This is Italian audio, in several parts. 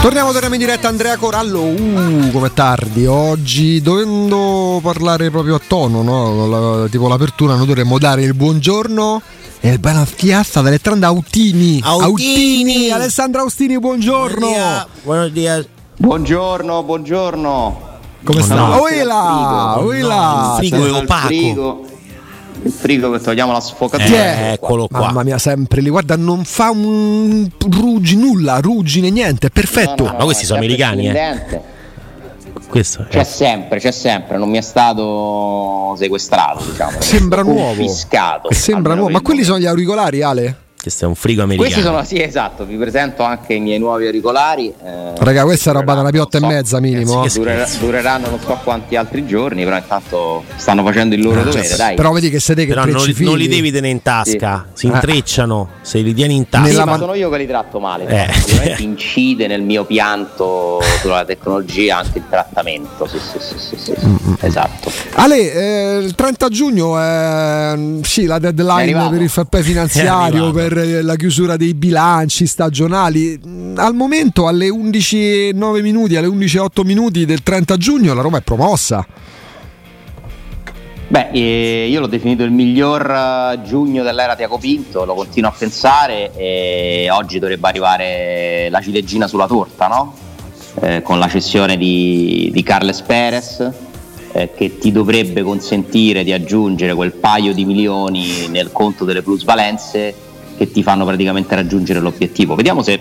Torniamo, torniamo in diretta Andrea Corallo, uh, come tardi, oggi dovendo parlare proprio a tono, no? La, tipo l'apertura noi dovremmo dare il buongiorno e il bella fiasta ad Alessandra Autini. Autini. Alessandra Austini, buongiorno. Buongiorno. Buongiorno, buongiorno. Come sta? No, Uila, uila. il frigo è opaco. Il frigo che togliamo la Eh, sfocatura. eccolo qua. Mamma mia, sempre lì. Guarda, non fa un ruggi, nulla, ruggine, niente, è perfetto. No, no, no, Ma questi sono americani, eh. Questo C'è sempre, c'è sempre, non mi è stato sequestrato, diciamo. Sembra nuovo. Confiscato. Sembra nuovo. Ma quelli sono gli auricolari, Ale? Questo è un frigo americano. Questi sono, sì, esatto, vi presento anche i miei nuovi auricolari. eh, Raga, questa è roba da una piotta e so- mezza minimo. Che scherzo. dureranno non so quanti altri giorni, però intanto stanno facendo il loro Ah, dovere, sì. dai. Però vedi che siete che Però non, non li devi tenere in tasca, si intrecciano. Se li tieni in Sì, tasca. Nella ma man- sono io che li tratto male. Eh. Sicuramente incide nel mio pianto sulla tecnologia anche il trattamento. Sì, sì, sì, sì, sì, Mm, sì. Esatto. Ale, eh, il 30 giugno è sì, la deadline per il È finanziario, arrivato. Per eh, la chiusura dei bilanci stagionali. Mm, Al momento alle 11.09 minuti, alle 11.08 minuti del 30 giugno la Roma è promossa. Beh, eh, io l'ho definito il miglior eh, giugno dell'era Tiago Pinto, lo continuo a pensare e oggi dovrebbe arrivare la ciliegina sulla torta, no? Eh, con la cessione di, di Carles Perez eh, che ti dovrebbe consentire di aggiungere quel paio di milioni nel conto delle plusvalenze che ti fanno praticamente raggiungere l'obiettivo. Vediamo se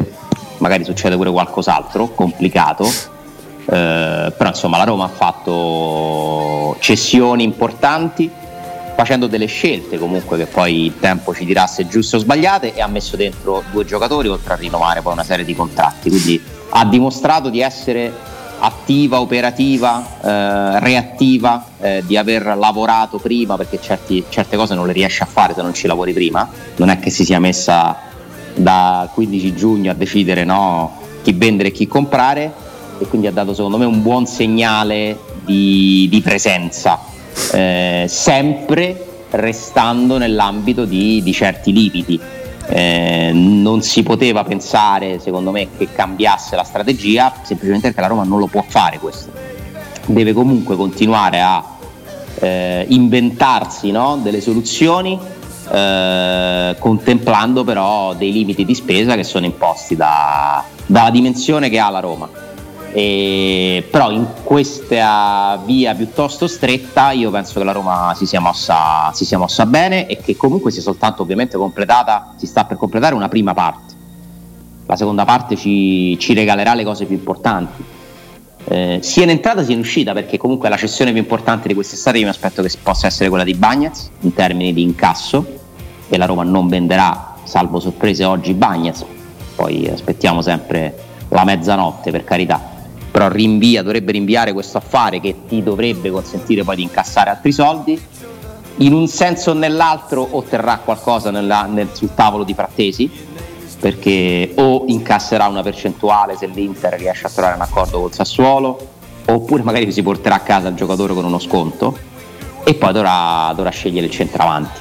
magari succede pure qualcos'altro complicato. Eh, però insomma la Roma ha fatto cessioni importanti facendo delle scelte comunque che poi il tempo ci dirà se giuste o sbagliate e ha messo dentro due giocatori oltre a rinnovare poi una serie di contratti quindi ha dimostrato di essere attiva, operativa, eh, reattiva, eh, di aver lavorato prima perché certi- certe cose non le riesce a fare se non ci lavori prima non è che si sia messa da 15 giugno a decidere no, chi vendere e chi comprare e quindi ha dato secondo me un buon segnale di, di presenza, eh, sempre restando nell'ambito di, di certi limiti. Eh, non si poteva pensare, secondo me, che cambiasse la strategia, semplicemente perché la Roma non lo può fare questo. Deve comunque continuare a eh, inventarsi no, delle soluzioni, eh, contemplando però dei limiti di spesa che sono imposti da- dalla dimensione che ha la Roma. E- però in questa via piuttosto stretta io penso che la Roma si sia, mossa, si sia mossa bene e che comunque sia soltanto ovviamente completata, si sta per completare una prima parte. La seconda parte ci, ci regalerà le cose più importanti. Eh, sia in entrata sia in uscita perché comunque la cessione più importante di quest'estate io mi aspetto che possa essere quella di Bagnaz in termini di incasso e la Roma non venderà salvo sorprese oggi Bagnaz poi aspettiamo sempre la mezzanotte per carità però rinvia, dovrebbe rinviare questo affare che ti dovrebbe consentire poi di incassare altri soldi. In un senso o nell'altro otterrà qualcosa nella- nel- sul tavolo di Frattesi perché o incasserà una percentuale se l'Inter riesce a trovare un accordo col Sassuolo oppure magari si porterà a casa il giocatore con uno sconto e poi dovrà, dovrà scegliere il centravanti.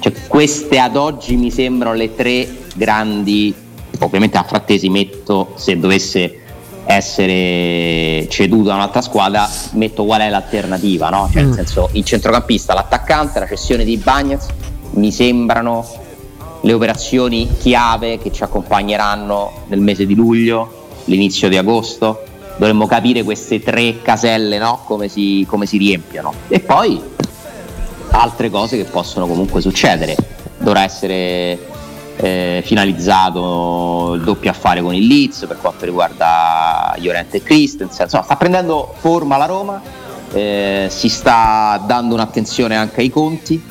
Cioè, queste ad oggi mi sembrano le tre grandi ovviamente a Frattesi metto se dovesse essere ceduto a un'altra squadra metto qual è l'alternativa no? cioè, nel senso il centrocampista l'attaccante la cessione di Bagnez mi sembrano le operazioni chiave che ci accompagneranno nel mese di luglio, l'inizio di agosto. Dovremmo capire queste tre caselle, no? come, si, come si riempiono. E poi altre cose che possono comunque succedere. Dovrà essere eh, finalizzato il doppio affare con il Leeds per quanto riguarda Llorente e Christensen. Insomma, sta prendendo forma la Roma, eh, si sta dando un'attenzione anche ai conti,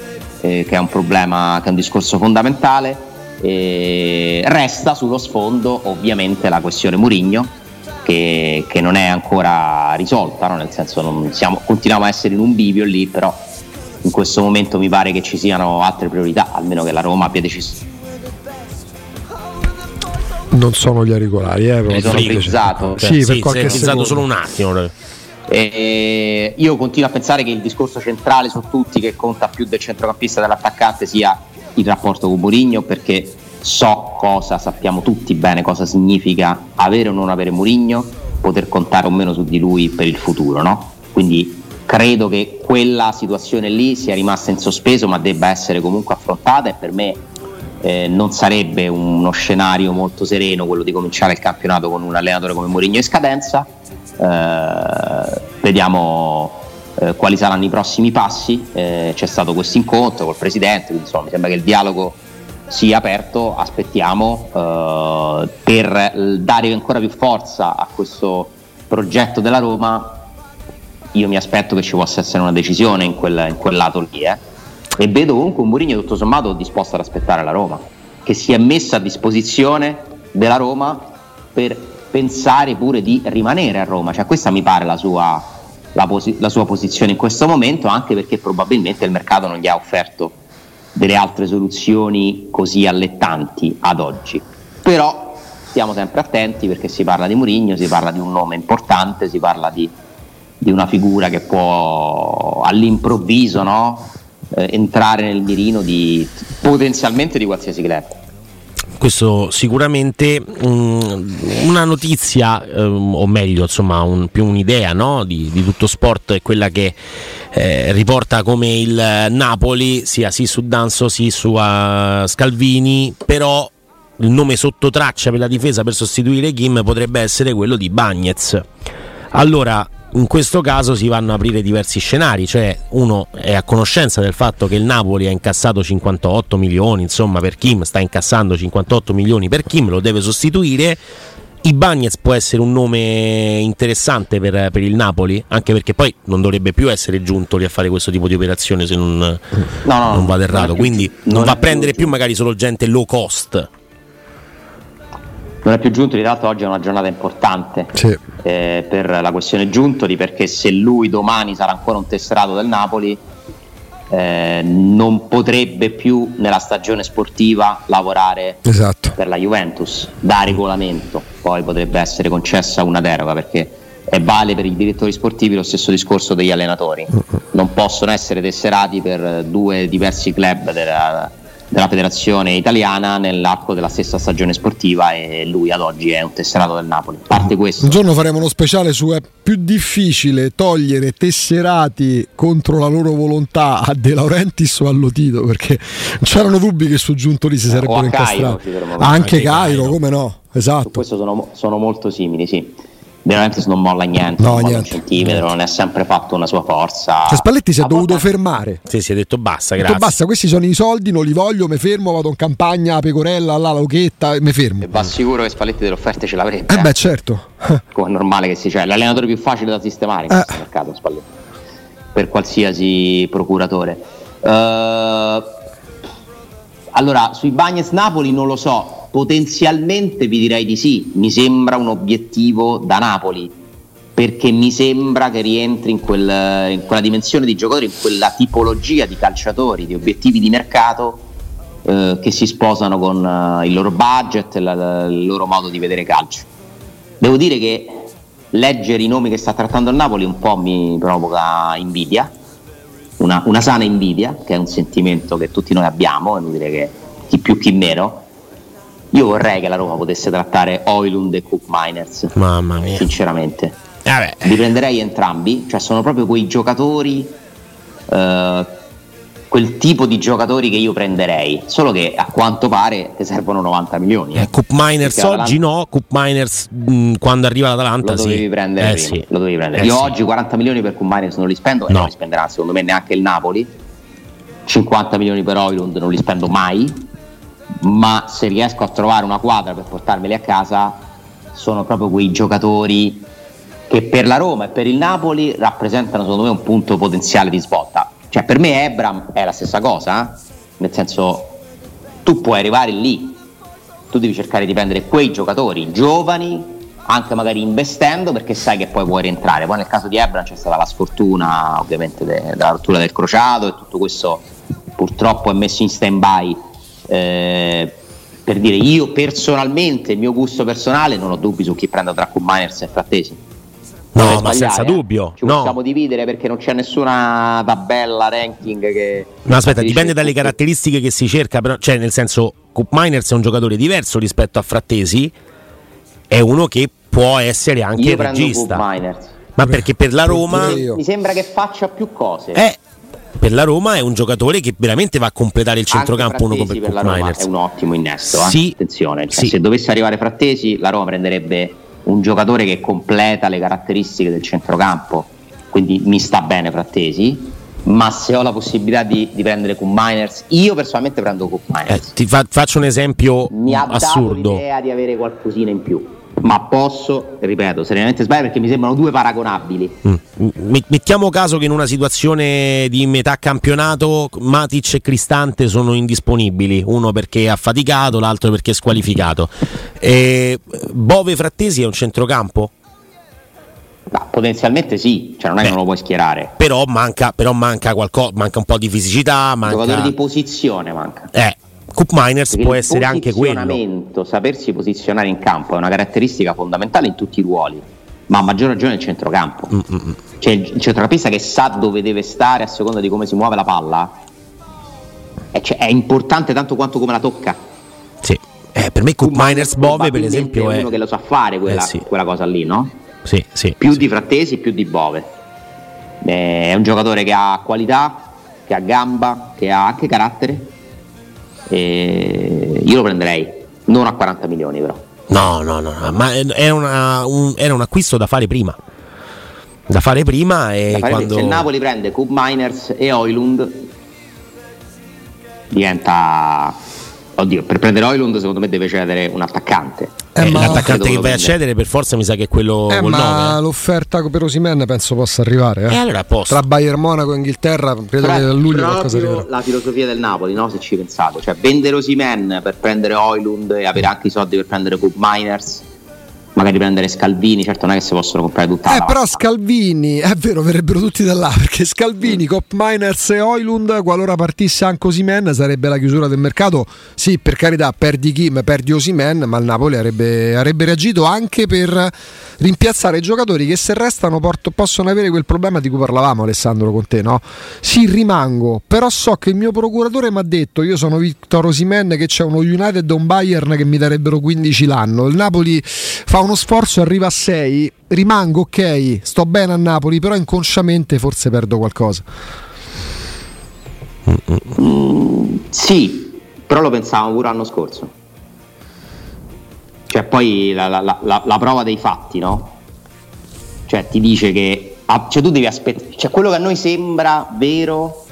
eh, che è un problema, che è un discorso fondamentale. Resta sullo sfondo ovviamente la questione Murigno che, che non è ancora risolta, no? nel senso siamo, continuiamo a essere in un bivio lì, però in questo momento mi pare che ci siano altre priorità, almeno che la Roma abbia deciso. Non sono gli auricolari, eh, però Mi sono sì, frizzato. Sì, per si qualche è frizzato solo un attimo. E io continuo a pensare che il discorso centrale su tutti che conta più del centrocampista e dell'attaccante sia il rapporto con Mourinho perché so cosa, sappiamo tutti bene cosa significa avere o non avere Murigno, poter contare o meno su di lui per il futuro, no? Quindi credo che quella situazione lì sia rimasta in sospeso ma debba essere comunque affrontata e per me eh, non sarebbe uno scenario molto sereno quello di cominciare il campionato con un allenatore come Mourinho in scadenza. Eh, vediamo eh, quali saranno i prossimi passi. Eh, c'è stato questo incontro col presidente, quindi insomma, mi sembra che il dialogo sia aperto. Aspettiamo eh, per dare ancora più forza a questo progetto della Roma. Io mi aspetto che ci possa essere una decisione in quel, in quel lato lì. Eh e vedo comunque un Mourinho tutto sommato disposto ad aspettare la Roma, che si è messa a disposizione della Roma per pensare pure di rimanere a Roma, cioè questa mi pare la sua, la posi- la sua posizione in questo momento, anche perché probabilmente il mercato non gli ha offerto delle altre soluzioni così allettanti ad oggi. Però stiamo sempre attenti perché si parla di Mourinho, si parla di un nome importante, si parla di, di una figura che può all'improvviso no? Eh, entrare nel mirino di potenzialmente di qualsiasi club questo sicuramente um, una notizia, um, o meglio, insomma, un, più un'idea no? di, di, tutto sport è quella che eh, riporta come il Napoli sia sì su Danzo, sì su uh, Scalvini, però il nome sotto traccia per la difesa per sostituire Kim potrebbe essere quello di Bagnez. Allora, in questo caso si vanno a aprire diversi scenari, cioè uno è a conoscenza del fatto che il Napoli ha incassato 58 milioni, insomma per Kim sta incassando 58 milioni per Kim, lo deve sostituire. Ibagnez può essere un nome interessante per, per, il Napoli, anche perché poi non dovrebbe più essere giunto lì a fare questo tipo di operazione se non, no, no, non vado errato. Quindi non, non va a prendere più magari solo gente low cost non è più Giuntoli, tra l'altro oggi è una giornata importante sì. Eh, per la questione Giuntoli perché se lui domani sarà ancora un tesserato del Napoli eh, non potrebbe più nella stagione sportiva lavorare esatto. per la Juventus. Da regolamento, poi potrebbe essere concessa una deroga perché è vale per i direttori sportivi lo stesso discorso degli allenatori, non possono essere tesserati per due diversi club della, della federazione italiana nell'arco della stessa stagione sportiva e lui ad oggi è un tesserato del Napoli. A parte questo. Un giorno faremo uno speciale su è più difficile togliere tesserati contro la loro volontà a De Laurentiis o a Lotito perché c'erano dubbi che su Giunto lì si sarebbero incastrati. Anche, anche Cairo, come no? Esatto. Su questo sono, sono molto simili, sì. Laurentiis non molla niente, no, non niente. un centimetro, non è sempre fatto una sua forza. Cioè Spalletti si è dovuto fermare. Sì, si è detto basta, grazie. Detto, basta, questi sono i soldi, non li voglio, mi fermo, vado in campagna, pecorella, là, lauchetta, mi fermo. E va sicuro che Spalletti delle offerte ce l'avrebbe. Eh, eh. beh, certo. Come è normale che sia, cioè, l'allenatore più facile da sistemare in eh. questo mercato, Spalletti. Per qualsiasi procuratore. Uh, allora, sui Bagnes Napoli non lo so, Potenzialmente vi direi di sì, mi sembra un obiettivo da Napoli, perché mi sembra che rientri in, quel, in quella dimensione di giocatori, in quella tipologia di calciatori, di obiettivi di mercato eh, che si sposano con uh, il loro budget, la, la, il loro modo di vedere calcio. Devo dire che leggere i nomi che sta trattando il Napoli un po' mi provoca invidia, una, una sana invidia, che è un sentimento che tutti noi abbiamo, e dire che chi più chi meno, io vorrei che la Roma potesse trattare Oilund e Cook Miners. Mamma mia. Sinceramente. Vabbè. Li prenderei entrambi, cioè sono proprio quei giocatori, eh, quel tipo di giocatori che io prenderei, solo che a quanto pare ti servono 90 milioni. Eh. Eh, Coop Miners oggi no, Coop Miners mh, quando arriva l'Atalanta lo dovevi sì. prendere eh, sì. lo dovevi prendere. Eh, io sì. oggi 40 milioni per Coop Miners non li spendo e No. non li spenderà secondo me neanche il Napoli. 50 milioni per Oilund non li spendo mai ma se riesco a trovare una quadra per portarmeli a casa sono proprio quei giocatori che per la Roma e per il Napoli rappresentano secondo me un punto potenziale di svolta. Cioè per me Ebram è la stessa cosa, eh? nel senso tu puoi arrivare lì, tu devi cercare di prendere quei giocatori giovani, anche magari investendo perché sai che poi puoi rientrare. Poi nel caso di Ebram c'è stata la sfortuna ovviamente de- della rottura del crociato e tutto questo purtroppo è messo in stand by eh, per dire io personalmente, il mio gusto personale, non ho dubbi su chi prenda tra Miners e Frattesi. No, ma senza dubbio. Ci no. possiamo dividere perché non c'è nessuna tabella, ranking che... No, aspetta, dipende dalle caratteristiche che si cerca, però, cioè nel senso, Cup Miners è un giocatore diverso rispetto a Frattesi, è uno che può essere anche Io regista. Miners. Ma perché per la Roma... Mi sembra che faccia più cose. Eh, per la Roma è un giocatore che veramente va a completare il centrocampo uno come per la Roma Miners. È un ottimo innesto, eh? Sì, attenzione, cioè, sì. se dovesse arrivare Frattesi la Roma prenderebbe un giocatore che completa le caratteristiche del centrocampo, quindi mi sta bene Frattesi, ma se ho la possibilità di, di prendere Cup Miners, io personalmente prendo Cup Miners. Eh, ti fa- faccio un esempio mi ha assurdo. dato l'idea di avere qualcosina in più, ma posso, ripeto, serenamente sbagliare perché mi sembrano due paragonabili. Mm. Mettiamo caso che in una situazione di metà campionato Matic e Cristante sono indisponibili, uno perché è affaticato, l'altro perché è squalificato. E Bove Frattesi è un centrocampo? Ma potenzialmente sì, cioè non è Beh, che non lo puoi schierare. Però manca, però manca, qualcosa, manca un po' di fisicità. Manca... Giocatore di posizione manca. Eh, Cup Miners può il essere anche quello. posizionamento, sapersi posizionare in campo è una caratteristica fondamentale in tutti i ruoli, ma a maggior ragione nel centrocampo. Mm-mm. Cioè il il centrocampista che sa dove deve stare a seconda di come si muove la palla è, cioè, è importante tanto quanto come la tocca. Sì. Eh, per me Cup Miners Bove per esempio è è... uno che lo sa fare quella, Eh sì. quella cosa lì, no? Sì, sì, Più di Frattesi, più di Bove. Eh, È un giocatore che ha qualità, che ha gamba, che ha anche carattere. E io lo prenderei, non a 40 milioni però. No, no, no, no, ma era, una- un, era un acquisto da fare prima. Da fare prima e fare- quando... Se il Napoli prende Cup Miners e Oilund diventa oddio per prendere Oilund secondo me deve cedere un attaccante Eh, Eh, ma- l'attaccante che vai a cedere per forza mi sa che è quello Eh, col ma 9. l'offerta per Osimen penso possa arrivare. eh. E allora. Tra Bayern Monaco e Inghilterra, credo Però che a luglio qualcosa arriverà. la filosofia del Napoli no? se ci pensate cioè vendere Osimen per prendere Oilund e avere anche i soldi per prendere Cup Miners magari prendere Scalvini certo non è che si possono comprare tutta Eh, la però. Scalvini, è vero, verrebbero tutti da là perché Scalvini, Cop Miners e Oilund, qualora partisse anche Osimen, sarebbe la chiusura del mercato. Sì, per carità, perdi Kim, perdi Osimen, ma il Napoli avrebbe, avrebbe reagito anche per rimpiazzare i giocatori che se restano porto- possono avere quel problema di cui parlavamo Alessandro con te, no? Sì, rimango, però so che il mio procuratore mi ha detto, io sono Victor Osimen, che c'è uno United e un Bayern che mi darebbero 15 l'anno. Il Napoli fa uno sforzo arriva a 6, rimango ok, sto bene a Napoli, però inconsciamente forse perdo qualcosa. Sì, però lo pensavamo pure l'anno scorso. Cioè, poi la, la- la- la prova dei fatti, no? Cioè, ti dice che. ah, Cioè, tu devi aspettare. Cioè, quello che a noi sembra vero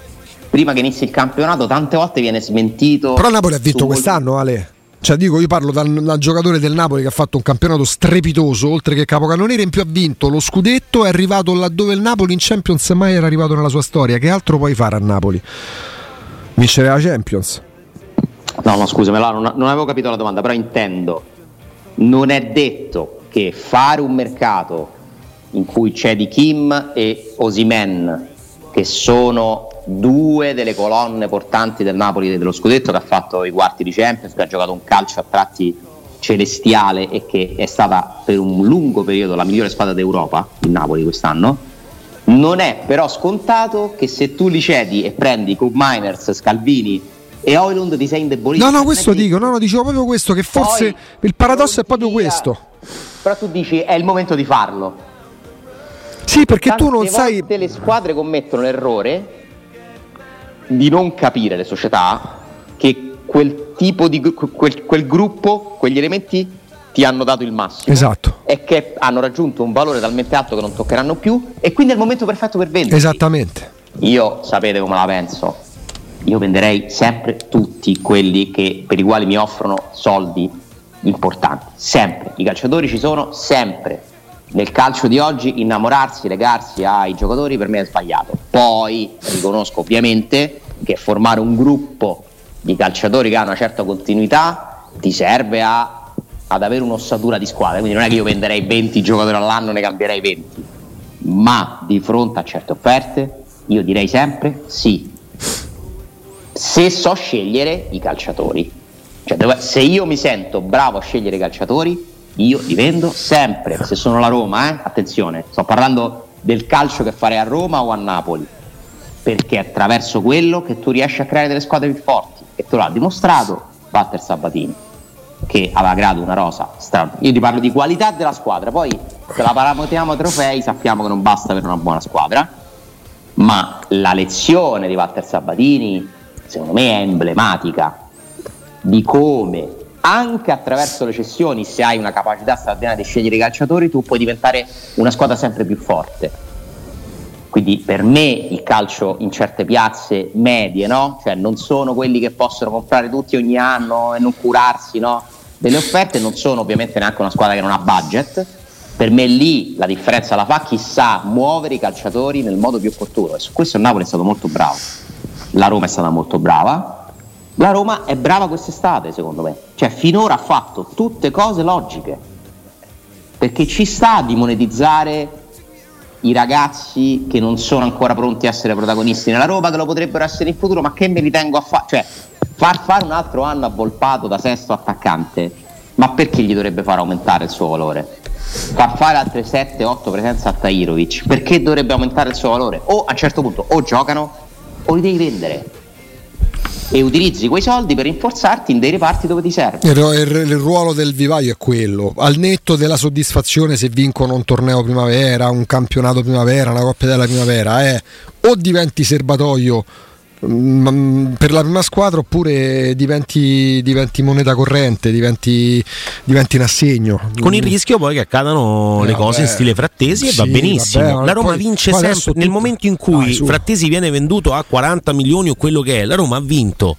prima che inizi il campionato, tante volte viene smentito. Però Napoli ha vinto su- quest'anno, Ale. Cioè, dico, io parlo da da un giocatore del Napoli che ha fatto un campionato strepitoso, oltre che capocannoniere, in più ha vinto lo scudetto, è arrivato laddove il Napoli in Champions mai era arrivato nella sua storia. Che altro puoi fare a Napoli? Vincere la Champions. No, no, scusami, non, non avevo capito la domanda, però intendo. Non è detto che fare un mercato in cui c'è di Kim e Osimen, che sono due delle colonne portanti del Napoli dello scudetto, che ha fatto i quarti di Champions, che ha giocato un calcio a tratti celestiale e che è stata per un lungo periodo la migliore squadra d'Europa, il Napoli quest'anno. Non è però scontato che se tu li cedi e prendi Cup Miners, Scalvini e Oilund ti sei indebolito. No, no, questo dico, no, no, dicevo proprio questo, che forse Poi il paradosso è proprio sia- questo. Però tu dici è il momento di farlo. Sì, perché tu Tante non sai... le squadre commettono l'errore di non capire le società che quel tipo di quel, quel gruppo, quegli elementi ti hanno dato il massimo Esatto, e che hanno raggiunto un valore talmente alto che non toccheranno più e quindi è il momento perfetto per vendere. esattamente. Io sapete come la penso. Io venderei sempre tutti quelli che, per i quali mi offrono soldi importanti. Sempre. I calciatori ci sono sempre. Nel calcio di oggi innamorarsi, legarsi ai giocatori per me è sbagliato. Poi riconosco ovviamente che formare un gruppo di calciatori che ha una certa continuità ti serve a- ad avere un'ossatura di squadra. Quindi non è che io venderei 20 giocatori all'anno, ne cambierei 20 ma di fronte a certe offerte io direi sempre sì se so scegliere i calciatori cioè, se io mi sento bravo a scegliere i calciatori io difendo sempre, se sono la Roma, eh, attenzione, sto parlando del calcio che farei a Roma o a Napoli, perché è attraverso quello che tu riesci a creare delle squadre più forti e te lo ha dimostrato Walter Sabatini che aveva creato una rosa strana. Io ti parlo di qualità della squadra, poi se la parametriamo ai trofei sappiamo che non basta avere una buona squadra, ma la lezione di Walter Sabatini secondo me è emblematica di come anche attraverso le cessioni, se hai una capacità straordinaria di scegliere i calciatori, tu puoi diventare una squadra sempre più forte. Quindi per me il calcio in certe piazze medie, no? Cioè non sono quelli che possono comprare tutti ogni anno e non curarsi, no? Delle offerte non sono ovviamente neanche una squadra che non ha budget. Per me lì la differenza la fa chi sa muovere i calciatori nel modo più opportuno e su questo il Napoli è stato molto bravo. La Roma è stata molto brava. La Roma è brava quest'estate, secondo me. Cioè finora ha fatto tutte cose logiche. Perché ci sta di monetizzare i ragazzi che non sono ancora pronti a essere protagonisti nella Roma, che lo potrebbero essere in futuro, ma che me li tengo a fare? Cioè, far fare un altro anno a Volpato da sesto attaccante, ma perché gli dovrebbe far aumentare il suo valore? Far fare altre 7-8 presenze a Tairovic, perché dovrebbe aumentare il suo valore? O a un certo punto o giocano o li devi vendere e utilizzi quei soldi per rinforzarti in dei reparti dove ti serve. Il, il, ruolo del vivaio è quello, al netto della soddisfazione se vincono un torneo primavera, un campionato primavera, una coppia della primavera, è o diventi serbatoio per la prima squadra oppure diventi, diventi moneta corrente, diventi, diventi, in assegno. Con il rischio poi che accadano eh, le cose vabbè, in stile frattesi e sì, va benissimo. Vabbè, la Roma poi, vince poi sempre nel momento in cui no, Frattesi viene venduto a 40 milioni o quello che è, la Roma ha vinto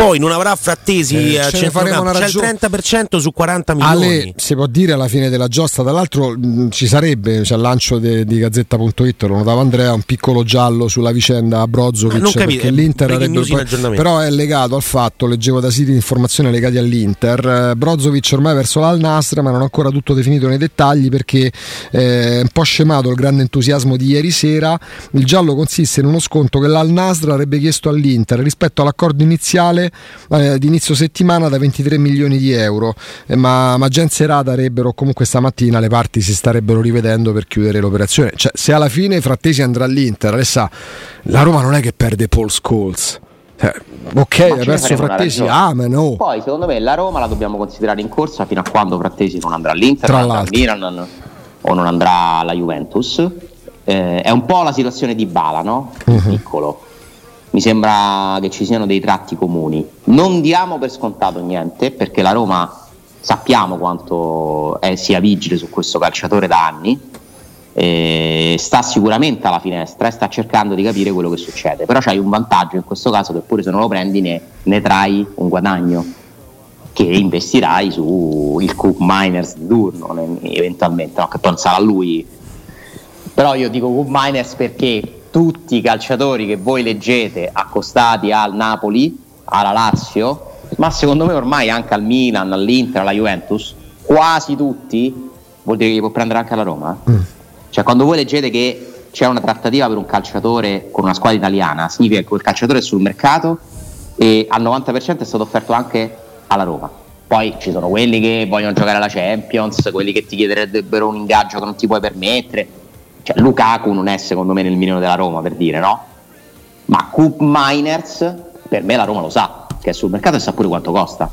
poi non avrà frattesi eh, a centrocampo, c'è il 30% su 40 milioni. Ale, si può dire alla fine della giostra, tra l'altro mh, ci sarebbe, c'è il lancio de, di Gazzetta.it, lo notava Andrea, un piccolo giallo sulla vicenda Brozovic, ah, perché eh, l'Inter avrebbe, però è legato al fatto, leggevo da siti di informazione legati all'Inter, eh, Brozovic ormai verso l'Al Nasr, ma non è ancora tutto definito nei dettagli perché eh, è un po' scemato il grande entusiasmo di ieri sera, il giallo consiste in uno sconto che l'Al Nasr avrebbe chiesto all'Inter rispetto all'accordo iniziale eh, di inizio settimana da 23 milioni di euro, eh, ma, ma già in serata comunque stamattina le parti si starebbero rivedendo per chiudere l'operazione. Cioè, se alla fine Frattesi andrà all'Inter, adesso la Roma non è che perde Paul Scholes. Eh, ok, ha perso Frattesi, ah, ma no. Poi secondo me la Roma la dobbiamo considerare in corsa fino a quando Frattesi non andrà all'Inter, Tra non andrà al Milan o non andrà alla Juventus. Eh, è un po' la situazione di Bala, no? Uh-huh. Piccolo mi sembra che ci siano dei tratti comuni. Non diamo per scontato niente, perché la Roma sappiamo quanto è, sia vigile su questo calciatore da anni, eh, sta sicuramente alla finestra e sta cercando di capire quello che succede, però c'hai un vantaggio in questo caso che pure se non lo prendi ne, ne trai un guadagno che investirai sul Cook Miners di turno eventualmente, no? che poi non sarà lui. Però io dico Cook Miners perché tutti i calciatori che voi leggete accostati al Napoli, alla Lazio, ma secondo me ormai anche al Milan, all'Inter, alla Juventus, quasi tutti, vuol dire che può prendere anche alla Roma. Mm. Cioè quando voi leggete che c'è una trattativa per un calciatore con una squadra italiana, significa che quel calciatore è sul mercato e al 90% è stato offerto anche alla Roma. Poi ci sono quelli che vogliono giocare alla Champions, quelli che ti chiederebbero un ingaggio che non ti puoi permettere cioè, Lukaku non è secondo me nel milione della Roma per dire no ma Coop Miners per me la Roma lo sa che è sul mercato e sa pure quanto costa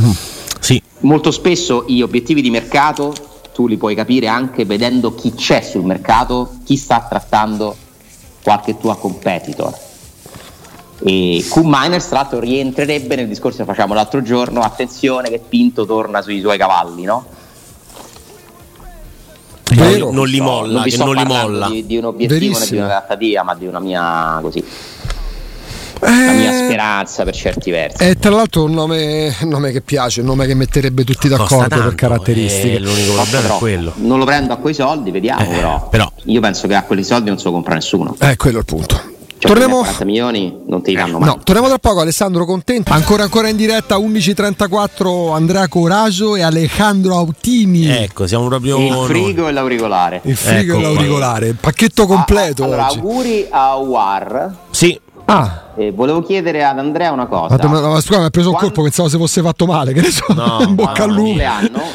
mm, sì. molto spesso gli obiettivi di mercato tu li puoi capire anche vedendo chi c'è sul mercato chi sta trattando qualche tua competitor e Q Miners tra l'altro rientrerebbe nel discorso che facciamo l'altro giorno attenzione che Pinto torna sui suoi cavalli no? Vero. non li molla, non, che non li molla. Di, di un obiettivo né di una trattativa, ma di una mia così. La mia eh, speranza per certi versi. E tra l'altro un nome, un nome, che piace, un nome che metterebbe tutti d'accordo tanto, per caratteristiche. Eh, l'unico problema è quello. Non lo prendo a quei soldi, vediamo eh, però. però. Io penso che a quei soldi non se lo compra nessuno. È quello il punto. Cioè, torniamo... 40 milioni non ti danno mai. No, torniamo tra poco. Alessandro Contento. Ancora ancora in diretta 11.34 Andrea Coraggio e Alejandro Autini. Ecco, siamo proprio. Il frigo no. e l'auricolare. Il frigo ecco e l'auricolare. Pacchetto completo. Ah, allora, oggi. auguri a War. Sì. Ah. Eh, volevo chiedere ad Andrea una cosa. Ma, ma, scusa, mi ha preso Quando... un colpo, pensavo se fosse fatto male, che ne so, no, in bocca al lupo.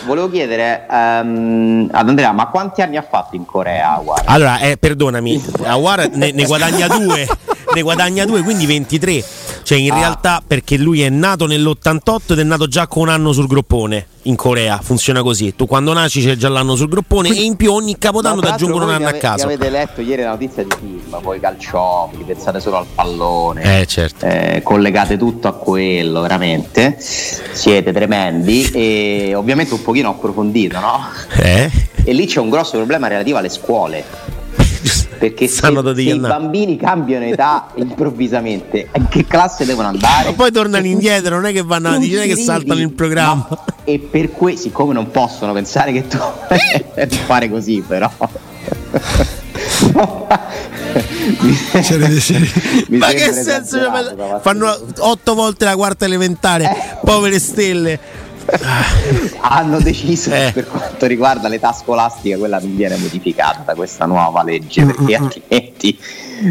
Volevo chiedere um, ad Andrea, ma quanti anni ha fatto in Corea Awar? Allora, eh, perdonami, Awar ne, ne guadagna due, ne guadagna due, quindi 23. Cioè, in ah. realtà, perché lui è nato nell'88 ed è nato già con un anno sul groppone in Corea. Funziona così: tu quando nasci c'è già l'anno sul groppone Quindi, e in più ogni capodanno ti aggiungono un anno ave- a caso. Avete letto ieri la notizia di film, poi calciofili, pensate solo al pallone, eh, certo. eh, collegate tutto a quello, veramente. Siete tremendi e ovviamente un pochino approfondito, no? Eh? E lì c'è un grosso problema relativo alle scuole perché se, se i bambini cambiano età improvvisamente in che classe devono andare? Ma poi tornano indietro non è che vanno avanti non è che saltano il programma no. e per cui siccome non possono pensare che tu fare così però ma che senso fanno otto volte la quarta elementare eh. povere stelle hanno deciso eh. per quanto riguarda l'età scolastica quella non viene modificata da questa nuova legge perché altrimenti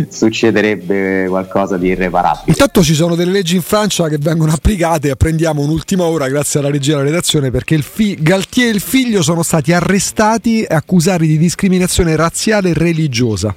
succederebbe qualcosa di irreparabile. Intanto ci sono delle leggi in Francia che vengono applicate e prendiamo un'ultima ora grazie alla regia della redazione perché il fi- Galtier e il figlio sono stati arrestati e accusati di discriminazione razziale e religiosa.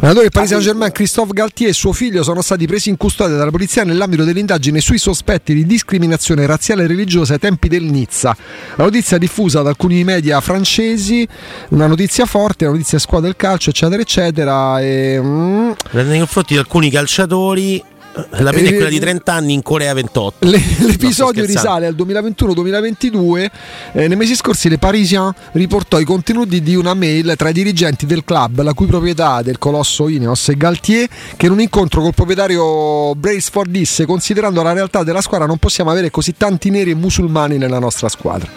L'allenatore del Paris Saint Germain Christophe Galtier e suo figlio sono stati presi in custodia dalla polizia nell'ambito dell'indagine sui sospetti di discriminazione razziale e religiosa ai tempi del Nizza. La notizia diffusa da alcuni media francesi, una notizia forte, una notizia squadra del calcio, eccetera, eccetera. E, mm, nei confronti di alcuni calciatori la pena è quella di 30 anni in Corea 28. l'episodio risale al 2021-2022. Eh, nei mesi scorsi le Parisien riportò i contenuti di una mail tra i dirigenti del club, la cui proprietà del colosso Ineos e Galtier, che in un incontro col proprietario Braceford disse considerando la realtà della squadra non possiamo avere così tanti neri e musulmani nella nostra squadra.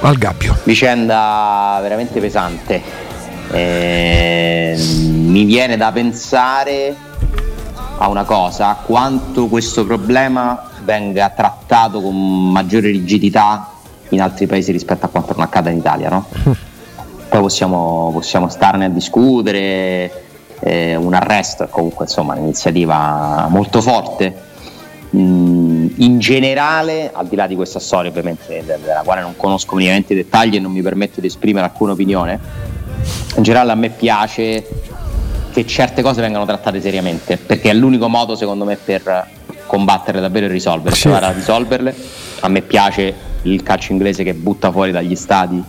Al gabbio. Vicenda veramente pesante. Eh, mi viene da pensare a una cosa, quanto questo problema venga trattato con maggiore rigidità in altri paesi rispetto a quanto non accada in Italia. No? Poi possiamo, possiamo, starne a discutere, eh, un arresto è comunque insomma, un'iniziativa molto forte. Mm, in generale, al di là di questa storia ovviamente della quale non conosco minimamente i dettagli e non mi permetto di esprimere alcuna opinione, in generale a me piace che certe cose vengano trattate seriamente, perché è l'unico modo secondo me per combatterle davvero e risolverle, sì. provare a risolverle. A me piace il calcio inglese che butta fuori dagli stadi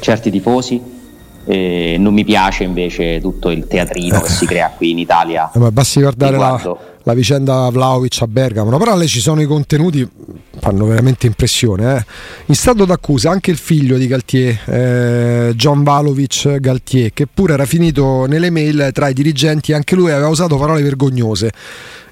certi tifosi. E non mi piace invece tutto il teatrino che si crea qui in Italia. Eh, ma basti guardare la, la, vicenda Vlaovic a Bergamo, però lì ci sono i contenuti fanno veramente impressione. Eh. In stato d'accusa anche il figlio di Galtier, eh, John Valovic Galtier, che pure era finito nelle mail tra i dirigenti, anche lui aveva usato parole vergognose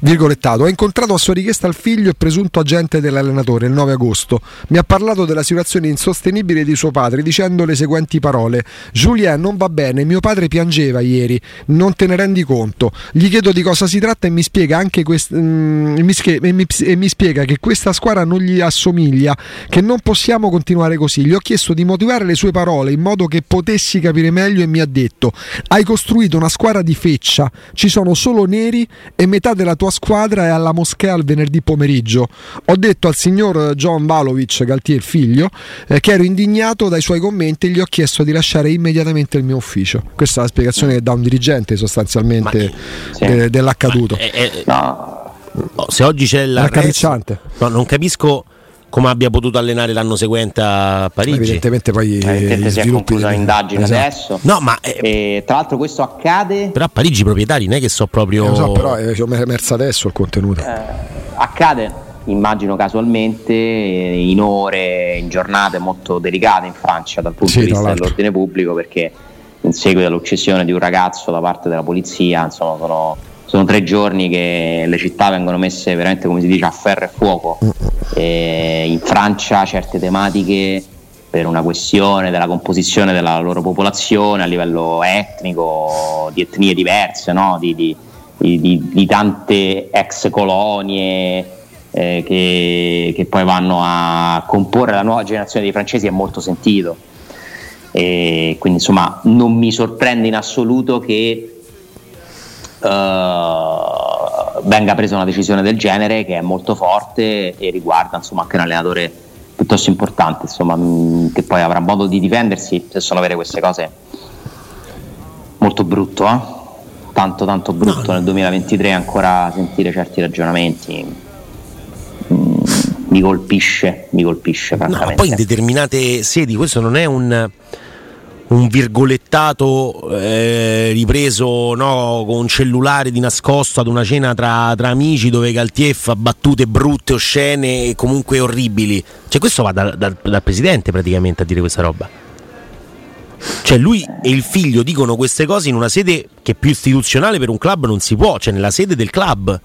virgolettato, ho incontrato a sua richiesta il figlio e presunto agente dell'allenatore il 9 agosto. Mi ha parlato della situazione insostenibile di suo padre dicendo le seguenti parole: Julien non va bene, mio padre piangeva ieri, non te ne rendi conto. Gli chiedo di cosa si tratta e mi spiega quest- mm, mi schie- e, mi, e mi spiega che questa squadra non gli assomiglia, che non possiamo continuare così. Gli ho chiesto di motivare le sue parole in modo che potessi capire meglio e mi ha detto: Hai costruito una squadra di feccia, ci sono solo neri e metà della tua tua squadra è alla moschea il venerdì pomeriggio. Ho detto al signor John Valovic, Galtier figlio, eh, che ero indignato dai suoi commenti e gli ho chiesto di lasciare immediatamente il mio ufficio. Questa è la spiegazione che dà un dirigente sostanzialmente sì. de- dell'accaduto. Eh, eh, no. Se oggi c'è la... No, non capisco come abbia potuto allenare l'anno seguente a Parigi. Evidentemente poi eh, si è conclusa l'indagine esatto. adesso. No, ma eh, tra l'altro questo accade. Però a Parigi i proprietari non è che so proprio. Eh, lo so, però è emersa adesso il contenuto. Eh, accade, immagino casualmente, in ore, in giornate molto delicate in Francia dal punto sì, di vista dell'ordine pubblico, perché in seguito all'uccisione di un ragazzo da parte della polizia, insomma, sono sono tre giorni che le città vengono messe veramente come si dice a ferro e fuoco. E in Francia certe tematiche per una questione della composizione della loro popolazione a livello etnico di etnie diverse no? di, di, di, di, tante ex colonie eh, che, che, poi vanno a comporre la nuova generazione dei francesi è molto sentito. E quindi insomma non mi sorprende in assoluto che uh, venga presa una decisione del genere che è molto forte e riguarda insomma, anche un allenatore piuttosto importante, insomma, mh, che poi avrà modo di difendersi se sono vere queste cose. Molto brutto, eh? tanto tanto brutto no, nel 2023 ancora sentire certi ragionamenti. Mm, mi colpisce, mi colpisce francamente. No, poi in determinate sedi questo non è un un virgolettato eh, ripreso no, con un cellulare di nascosto ad una cena tra, tra, amici dove Galtier fa battute brutte, oscene e comunque orribili. Cioè questo va dal, dal, dal presidente praticamente a dire questa roba. Cioè lui e il figlio dicono queste cose in una sede che più istituzionale per un club non si può, cioè nella sede del club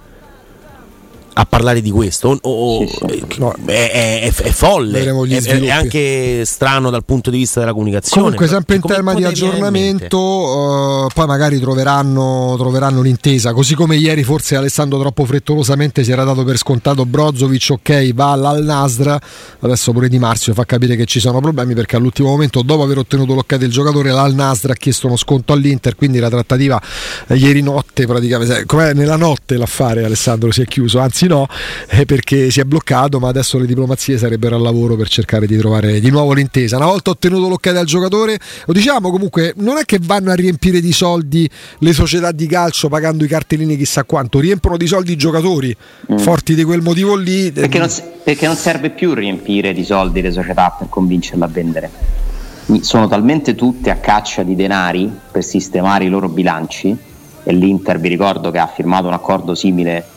a parlare di questo? O, sì, sì. No. È, è, è, folle. È, è, anche strano dal punto di vista della comunicazione comunque sempre in tema di aggiornamento uh, poi magari troveranno, troveranno, l'intesa così come ieri forse Alessandro troppo frettolosamente si era dato per scontato Brozovic ok va all'Al Nasr. Adesso pure Di Marzio fa capire che ci sono problemi perché all'ultimo momento dopo aver ottenuto l'ok del giocatore l'Al Nasr ha chiesto uno sconto all'Inter quindi la trattativa eh, ieri notte praticamente come nella notte l'affare Alessandro si è chiuso? Anzi anzi no, eh, perché si è bloccato, ma adesso le diplomazie sarebbero al lavoro per cercare di trovare di nuovo l'intesa. Una volta ottenuto l'ok dal giocatore, lo diciamo comunque, non è che vanno a riempire di soldi le società di calcio pagando i cartellini chissà quanto, riempiono di soldi i giocatori, mm. forti di quel motivo lì. Perché non, perché non serve più riempire di soldi le società per convincerle a vendere sono talmente tutte a caccia di denari per sistemare i loro bilanci e l'Inter vi ricordo che ha firmato un accordo simile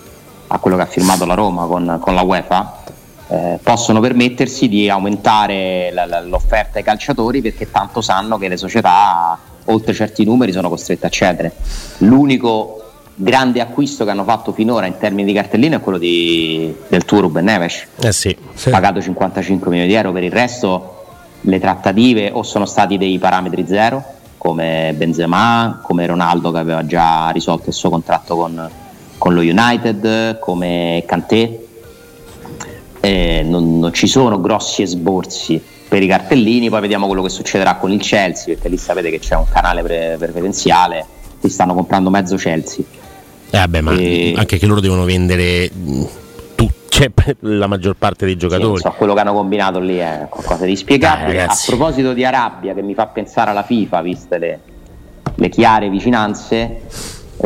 a quello che ha firmato la Roma con, con la UEFA, eh, possono permettersi di aumentare l- l'offerta ai calciatori perché tanto sanno che le società oltre certi numeri sono costrette a cedere. L'unico grande acquisto che hanno fatto finora in termini di cartellino è quello di, del tuo Ruben Neves, eh sì, sì. pagato 55 milioni di euro, per il resto le trattative o sono stati dei parametri zero come Benzema, come Ronaldo che aveva già risolto il suo contratto con, con lo United come Kanté. Eh, non, non, ci sono grossi esborsi per i cartellini poi vediamo quello che succederà con il Chelsea perché lì sapete che c'è un canale pre- preferenziale ti stanno comprando mezzo Chelsea. Eh vabbè ma e... anche che loro devono vendere tu, cioè, la maggior parte dei giocatori. sì, so, quello che hanno combinato lì è qualcosa di spiegabile. A proposito di Arabia che mi fa pensare alla FIFA viste le, le chiare vicinanze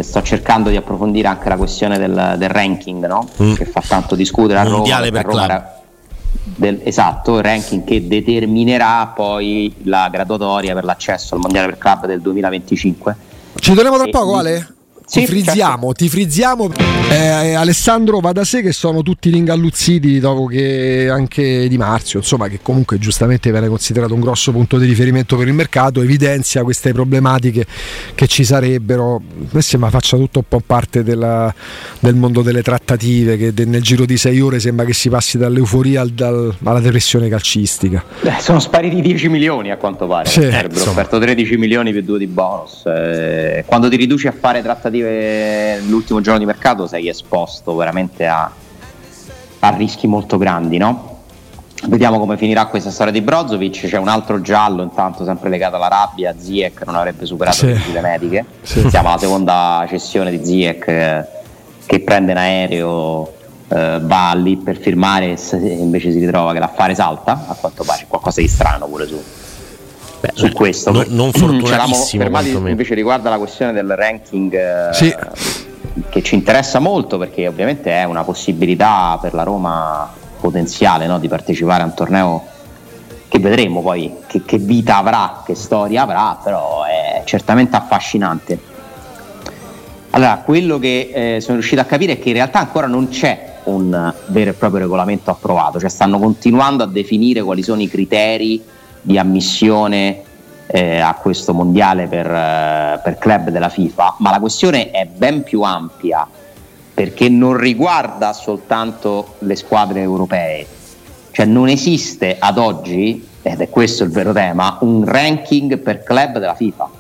sto cercando di approfondire anche la questione del, del ranking no? mm. che fa tanto discutere a Roma, Mondiale per Roma club. Del, esatto, il ranking che determinerà poi la graduatoria per l'accesso al Mondiale per Club del 2025. Ci torniamo tra poco, Ale? Ti frizziamo, certo. ti frizziamo. Eh, Alessandro va da sé che sono tutti ringalluzziti dopo che anche Di Marzio, insomma, che comunque giustamente viene considerato un grosso punto di riferimento per il mercato, evidenzia queste problematiche che ci sarebbero. Me sembra faccia tutto un po' parte della, del mondo delle trattative, che nel giro di sei ore sembra che si passi dall'euforia al, dal, alla depressione calcistica. Eh, sono spariti 10 milioni a quanto pare. Sì, eh, offerto 13 milioni più due di bonus. Eh, quando ti riduci a fare trattative trattative l'ultimo giorno di mercato sei esposto veramente a, a rischi molto grandi, no? Vediamo come finirà questa storia di Brozovic. C'è un altro giallo, intanto sempre legato alla rabbia. Ziek non avrebbe superato sì. le visite mediche. Sì. Siamo alla seconda cessione di Ziek eh, che prende un aereo, eh, va lì per firmare e invece si ritrova che l'affare salta. A quanto pare c'è qualcosa di strano pure su, Beh, su questo. No, non fortunatissimo. Fermati invece riguarda la questione del ranking eh, sì. che ci interessa molto perché ovviamente è una possibilità per la Roma potenziale no, di partecipare a un torneo che vedremo poi che, che, vita avrà, che storia avrà, però è certamente affascinante. Allora, quello che eh, sono riuscito a capire è che in realtà ancora non c'è un vero e proprio regolamento approvato, cioè stanno continuando a definire quali sono i criteri di ammissione eh, a questo mondiale per, eh, per club della FIFA, ma la questione è ben più ampia perché non riguarda soltanto le squadre europee, cioè non esiste ad oggi, ed è questo il vero tema, un ranking per club della FIFA.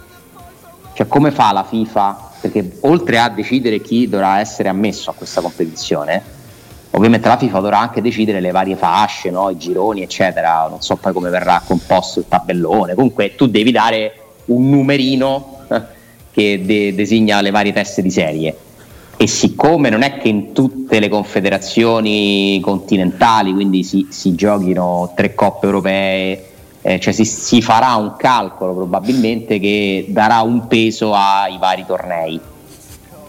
Cioè come fa la FIFA? Perché oltre a decidere chi dovrà essere ammesso a questa competizione, Ovviamente la FIFA dovrà anche decidere le varie fasce, no? i gironi, eccetera. Non so poi come verrà composto il tabellone. Comunque tu devi dare un numerino che de- designa le varie teste di serie. E siccome non è che in tutte le confederazioni continentali, quindi si, si giochino tre coppe europee, eh, cioè si, si farà un calcolo probabilmente che darà un peso ai vari tornei.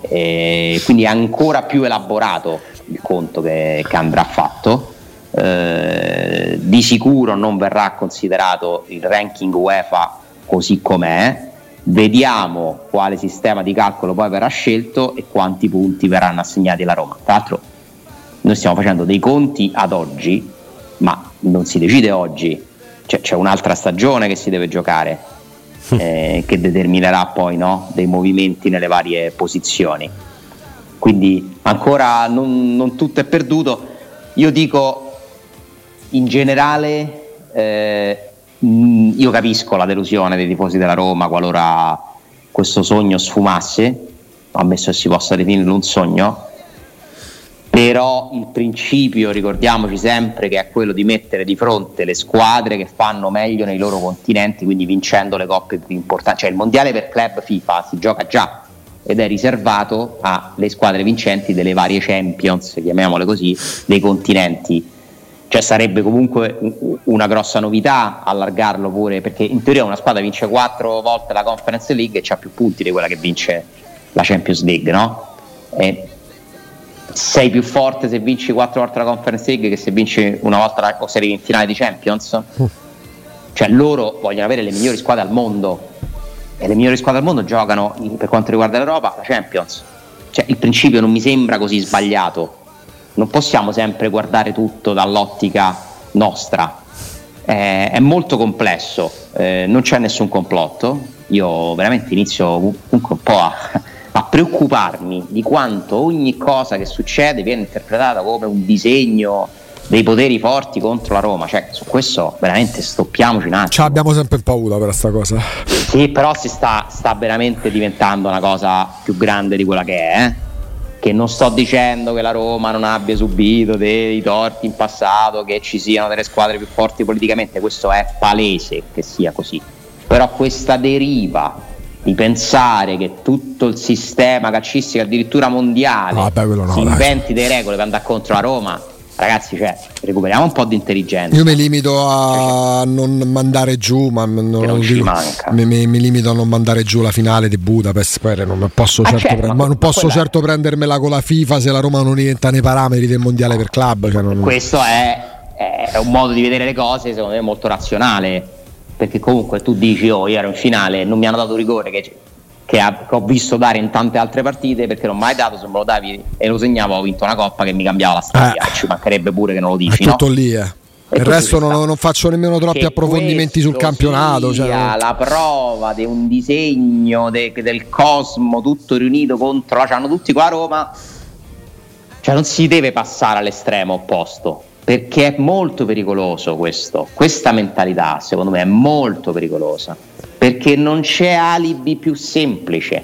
Eh, quindi è ancora più elaborato il conto che, che andrà fatto. Eh, di sicuro non verrà considerato il ranking UEFA così com'è. Vediamo quale sistema di calcolo poi verrà scelto e quanti punti verranno assegnati alla Roma. Tra l'altro, noi stiamo facendo dei conti ad oggi, ma non si decide oggi, c'è, c'è un'altra stagione che si deve giocare, eh, che determinerà poi no, dei movimenti nelle varie posizioni. Quindi ancora non, non tutto è perduto. Io dico in generale eh, io capisco la delusione dei tifosi della Roma qualora questo sogno sfumasse, ammesso che si possa definire un sogno, però il principio, ricordiamoci sempre, che è quello di mettere di fronte le squadre che fanno meglio nei loro continenti, quindi vincendo le coppe più importanti, cioè il mondiale per club FIFA si gioca già ed è riservato alle squadre vincenti delle varie Champions, chiamiamole così, dei continenti cioè sarebbe comunque una grossa novità allargarlo pure perché in teoria una squadra vince quattro volte la Conference League e ha più punti di quella che vince la Champions League no? E sei più forte se vinci quattro volte la Conference League che se vinci una volta la, o sei in finale di Champions mm. cioè loro vogliono avere le migliori squadre al mondo e le migliori squadre al mondo giocano per quanto riguarda l'Europa la Champions cioè il principio non mi sembra così sbagliato non possiamo sempre guardare tutto dall'ottica nostra. Eh, è molto complesso, eh, non c'è nessun complotto. Io veramente inizio comunque un po' a, a, preoccuparmi di quanto ogni cosa che succede viene interpretata come un disegno dei poteri forti contro la Roma. Cioè, su questo veramente stoppiamoci un attimo. Ci abbiamo sempre paura per questa cosa. Sì, però si sta, sta veramente diventando una cosa più grande di quella che è. Eh? che non sto dicendo che la Roma non abbia subito dei torti in passato, che ci siano delle squadre più forti politicamente, questo è palese che sia così. Però questa deriva di pensare che tutto il sistema calcistico, addirittura mondiale, no, vabbè, no, si inventi delle regole per andare contro la Roma, ragazzi, cioè, recuperiamo un po' di intelligenza. Io mi limito a non mandare giù, ma non, non dico, mi, mi, mi, limito a non mandare giù la finale di Budapest. Poi non posso, ah, certo, certo, pre- ma non posso certo prendermela con la FIFA se la Roma non diventa nei parametri del mondiale per club. Cioè non... Questo è, è, un modo di vedere le cose, secondo me, molto razionale. Perché comunque tu dici, oh, io ero in finale, non mi hanno dato rigore, che che, ha, che, ho visto dare in tante altre partite perché non mai dato se me lo davi e lo segnavo ho vinto una coppa che mi cambiava la storia eh. ci mancherebbe pure che non lo dici tutto no? lì eh. Il resto non, non, faccio nemmeno troppi approfondimenti sul campionato. Cioè... la prova di un disegno de, del cosmo tutto riunito contro, cioè hanno tutti qua a Roma. Cioè non si deve passare all'estremo opposto perché è molto pericoloso questo. Questa mentalità, secondo me, è molto pericolosa perché non c'è alibi più semplice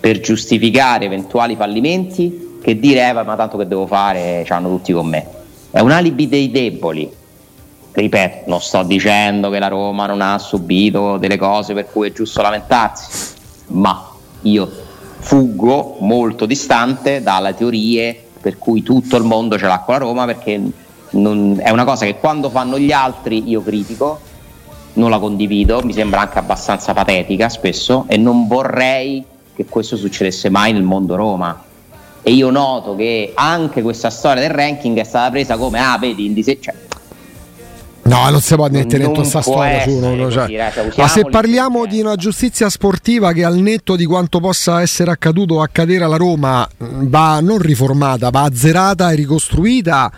per giustificare eventuali fallimenti che dire eh, ma tanto che devo fare, ce l'hanno tutti con me. È un alibi dei deboli. Ripeto, non sto dicendo che la Roma non ha subito delle cose per cui è giusto lamentarsi, ma io fuggo molto distante dalle teorie per cui tutto il mondo ce l'ha con la Roma perché non, è una cosa che quando fanno gli altri io critico non la condivido, mi sembra anche abbastanza patetica spesso e non vorrei che questo succedesse mai nel mondo Roma. E io noto che anche questa storia del ranking è stata presa come, ah, vedi, in dise- cioè, No, non si può mettere dentro questa storia su, no, cioè. cioè, Ma se parliamo di una giustizia sportiva che al netto di quanto possa essere accaduto o accadere alla Roma va non riformata, va azzerata e ricostruita,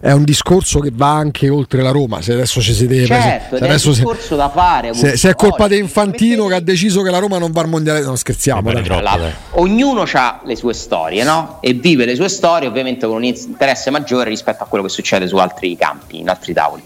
è un discorso che va anche oltre la Roma. Se adesso ci si deve. Certo, se, adesso è un discorso se, da fare. Se, se, è colpa di Infantino che ha deciso che la Roma non va al mondiale, non scherziamo. Troppo, la, ognuno ha le sue storie, no? E vive le sue storie, ovviamente con un interesse maggiore rispetto a quello che succede su altri campi, in altri tavoli.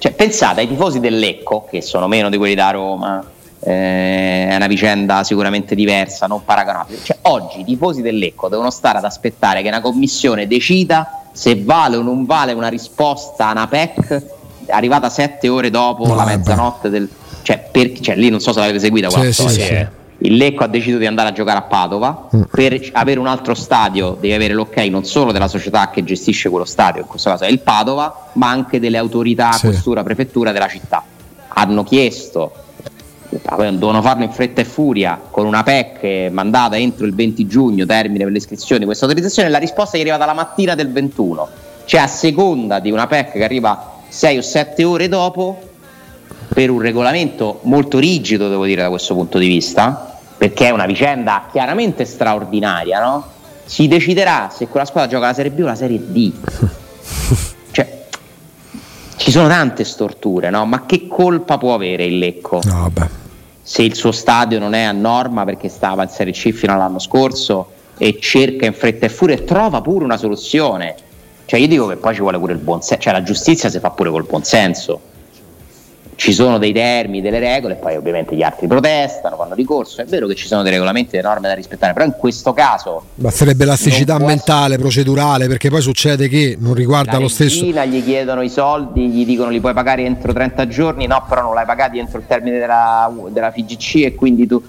Cioè, pensate ai tifosi del Lecco, che sono meno di quelli da Roma, eh, è una vicenda sicuramente diversa, non paragonabile. Cioè, oggi i tifosi del Lecco devono stare ad aspettare che una commissione decida se vale o non vale una risposta a una PEC arrivata sette ore dopo no, la mezzanotte del... Cioè, per... cioè, lì non so se l'avete seguita quella sì, storia. Sì, sì. Il Lecco ha deciso di andare a giocare a Padova, mm. per avere un altro stadio devi avere l'ok non solo della società che gestisce quello stadio, in questo caso è il Padova, ma anche delle autorità, sì. questura, prefettura della città. Hanno chiesto, devono farlo in fretta e furia, con una PEC mandata entro il 20 giugno, termine per le iscrizioni, questa autorizzazione, la risposta è arrivata la mattina del 21, cioè a seconda di una PEC che arriva 6 o 7 ore dopo, per un regolamento molto rigido, devo dire, da questo punto di vista, perché è una vicenda chiaramente straordinaria, no? Si deciderà se quella squadra gioca la Serie B o la Serie D. cioè, ci sono tante storture, no? Ma che colpa può avere il Lecco? No, se il suo stadio non è a norma perché stava in Serie C fino all'anno scorso e cerca in fretta e furia e trova pure una soluzione. Cioè io dico che poi ci vuole pure il buon senso, cioè la giustizia si fa pure col buon senso ci sono dei termini, delle regole, poi ovviamente gli altri protestano, fanno ricorso. È vero che ci sono dei regolamenti, delle norme da rispettare, però in questo caso. Basterebbe l'asticità mentale, essere... procedurale, perché poi succede che non riguarda lo stesso. gli chiedono i soldi, gli dicono li puoi pagare entro 30 giorni, no, però non l'hai pagati entro il termine della, della FIGC e quindi tu.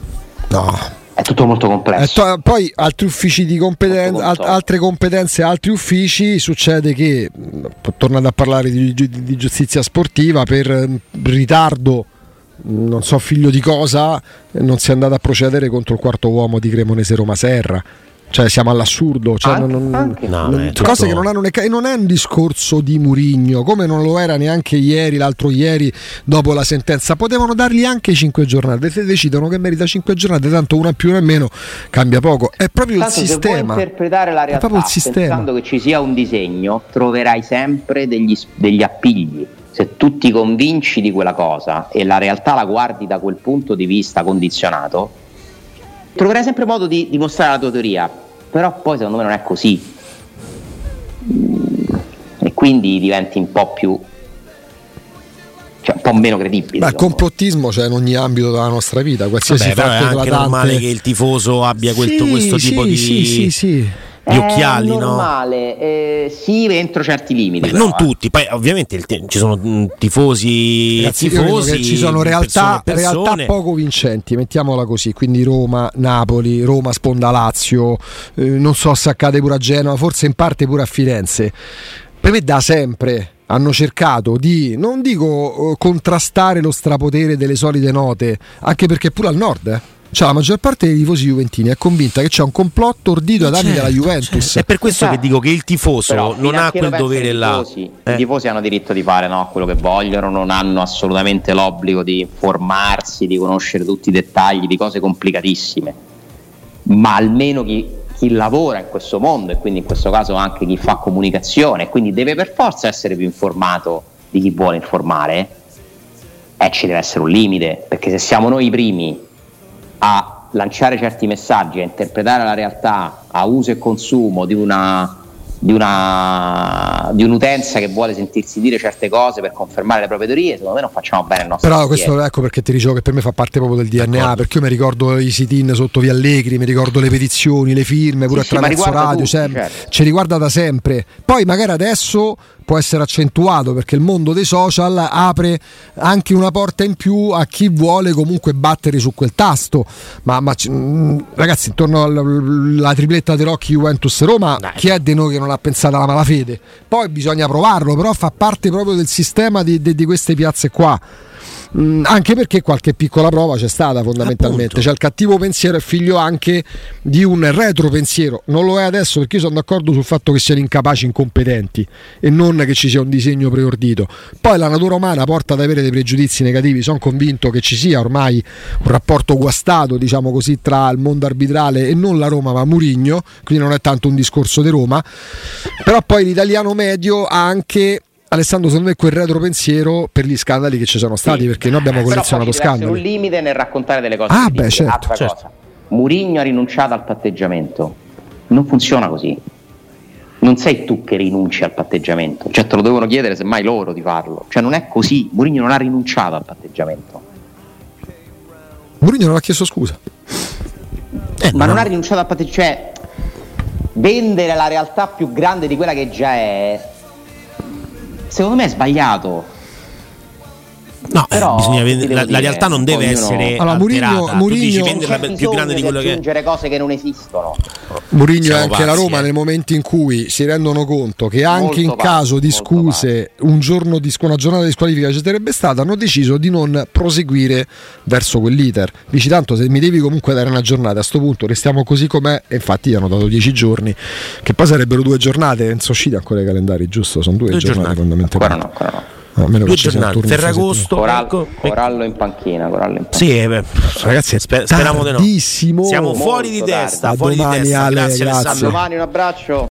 No è tutto molto complesso. To- poi altri uffici di competenza, alt- altre competenze, altri uffici, succede che, tornando a parlare di, di, di giustizia sportiva, per ritardo non so figlio di cosa, non si è andato a procedere contro il quarto uomo di Cremonese Roma Serra cioè siamo all'assurdo cioè anche, non, anche. No, non, cose che non hanno e non è un discorso di Murigno come non lo era neanche ieri l'altro ieri dopo la sentenza. Potevano dargli anche 5 giornate se decidono che merita 5 giornate tanto una più o meno cambia poco. È proprio tanto il sistema. se interpretare la realtà pensando che ci sia un disegno troverai sempre degli, degli appigli. Se tu ti convinci di quella cosa e la realtà la guardi da quel punto di vista condizionato troverai sempre modo di dimostrare la tua teoria, però poi secondo me non è così. E quindi diventi un po' più cioè un po' meno credibile. Beh, complottismo c'è in ogni ambito della nostra vita, qualsiasi Vabbè, fatto è anche normale che il tifoso abbia quel, sì, questo tipo sì, di sì, sì, sì gli occhiali, è normale, no? eh, sì, entro certi limiti. Beh, però, non eh. tutti, poi ovviamente t- ci sono mm, tifosi, Ragazzi, tifosi ci sono realtà, persone, persone. realtà, poco vincenti, mettiamola così, quindi Roma, Napoli, Roma sponda Lazio, eh, non so se accade pure a Genova, forse in parte pure a Firenze. Per me da sempre hanno cercato di, non dico eh, contrastare lo strapotere delle solite note, anche perché pure al nord, eh cioè, la maggior parte dei tifosi juventini è convinta che c'è un complotto ordito ad anni della certo, Juventus. Certo. È per questo che dico che il tifoso Però, non ha quel dovere là. Tifosi, eh. I tifosi hanno diritto di fare no, quello che vogliono, non hanno assolutamente l'obbligo di informarsi, di conoscere tutti i dettagli di cose complicatissime. Ma almeno chi, chi lavora in questo mondo e quindi in questo caso anche chi fa comunicazione, quindi deve per forza essere più informato di chi vuole informare, eh, ci deve essere un limite, perché se siamo noi i primi a lanciare certi messaggi, a interpretare la realtà a uso e consumo di una di, una, di, un'utenza che vuole sentirsi dire certe cose per confermare le proprie teorie, secondo me non facciamo bene il nostro Però questo ecco perché ti dicevo che per me fa parte proprio del DNA, D'accordo. perché io mi ricordo i sit-in sotto Via Allegri, mi ricordo le petizioni, le firme, pure sì, attraverso sì, radio, tutti, cioè, certo. ci riguarda da sempre. Poi magari adesso può essere accentuato perché il mondo dei social apre anche una porta in più a chi vuole comunque battere su quel tasto. Ma, ma mm, ragazzi, intorno alla tripletta dei Rocchi Juventus Roma, Dai. chi è di noi che non ha pensato alla malafede? Poi bisogna provarlo, però fa parte proprio del sistema di, di, di queste piazze qua. Mm, anche perché qualche piccola prova c'è stata fondamentalmente. Appunto. Cioè il cattivo pensiero è figlio anche di un retro pensiero. Non lo è adesso perché io sono d'accordo sul fatto che siano incapaci, incompetenti e non che ci sia un disegno preordito. Poi la natura umana porta ad avere dei pregiudizi negativi. Sono convinto che ci sia ormai un rapporto guastato, diciamo così, tra il mondo arbitrale e non la Roma, ma Murigno. Quindi non è tanto un discorso di Roma. Però poi l'italiano medio ha anche Alessandro, secondo me quel retropensiero per gli scandali che ci sono stati, sì. perché noi abbiamo collezionato scandali. C'è un limite nel raccontare delle cose. Ah, beh, certo, certo. Murigno ha rinunciato al patteggiamento. Non funziona così. Non sei tu che rinunci al patteggiamento, cioè te lo devono chiedere semmai loro di farlo. Cioè non è così. Murigno non ha rinunciato al patteggiamento. Murigno non ha chiesto scusa. Eh, ma no. non ha rinunciato al patteggiamento. Cioè, vendere la realtà più grande di quella che già è secondo me è sbagliato. No, eh, bisogna vedere, la, la, realtà non deve essere allora, Murigno, Murigno venderla più grande di quello che aggiungere cose che non esistono. Murigno e anche pazzi, la Roma eh. nel momento in cui si rendono conto che anche molto in caso di scuse un giorno di, una giornata di squalifica ci sarebbe stata, hanno deciso di non proseguire verso quell'iter. Dici tanto se mi devi comunque dare una giornata, a questo punto restiamo così com'è e infatti gli hanno dato dieci giorni, che poi sarebbero due giornate, non sono usciti ancora i calendari, giusto? Sono due, due giornate, giornate fondamentalmente. Ancora no, ancora no. Ah, due giornate, Ferragosto, Corallo, ecco. Corallo in panchina. Corallo in panchina. Sì, eh, beh, ragazzi, sper- speriamo di no. Siamo fuori di testa, fuori di testa. Grazie Alessandro. Domani un abbraccio.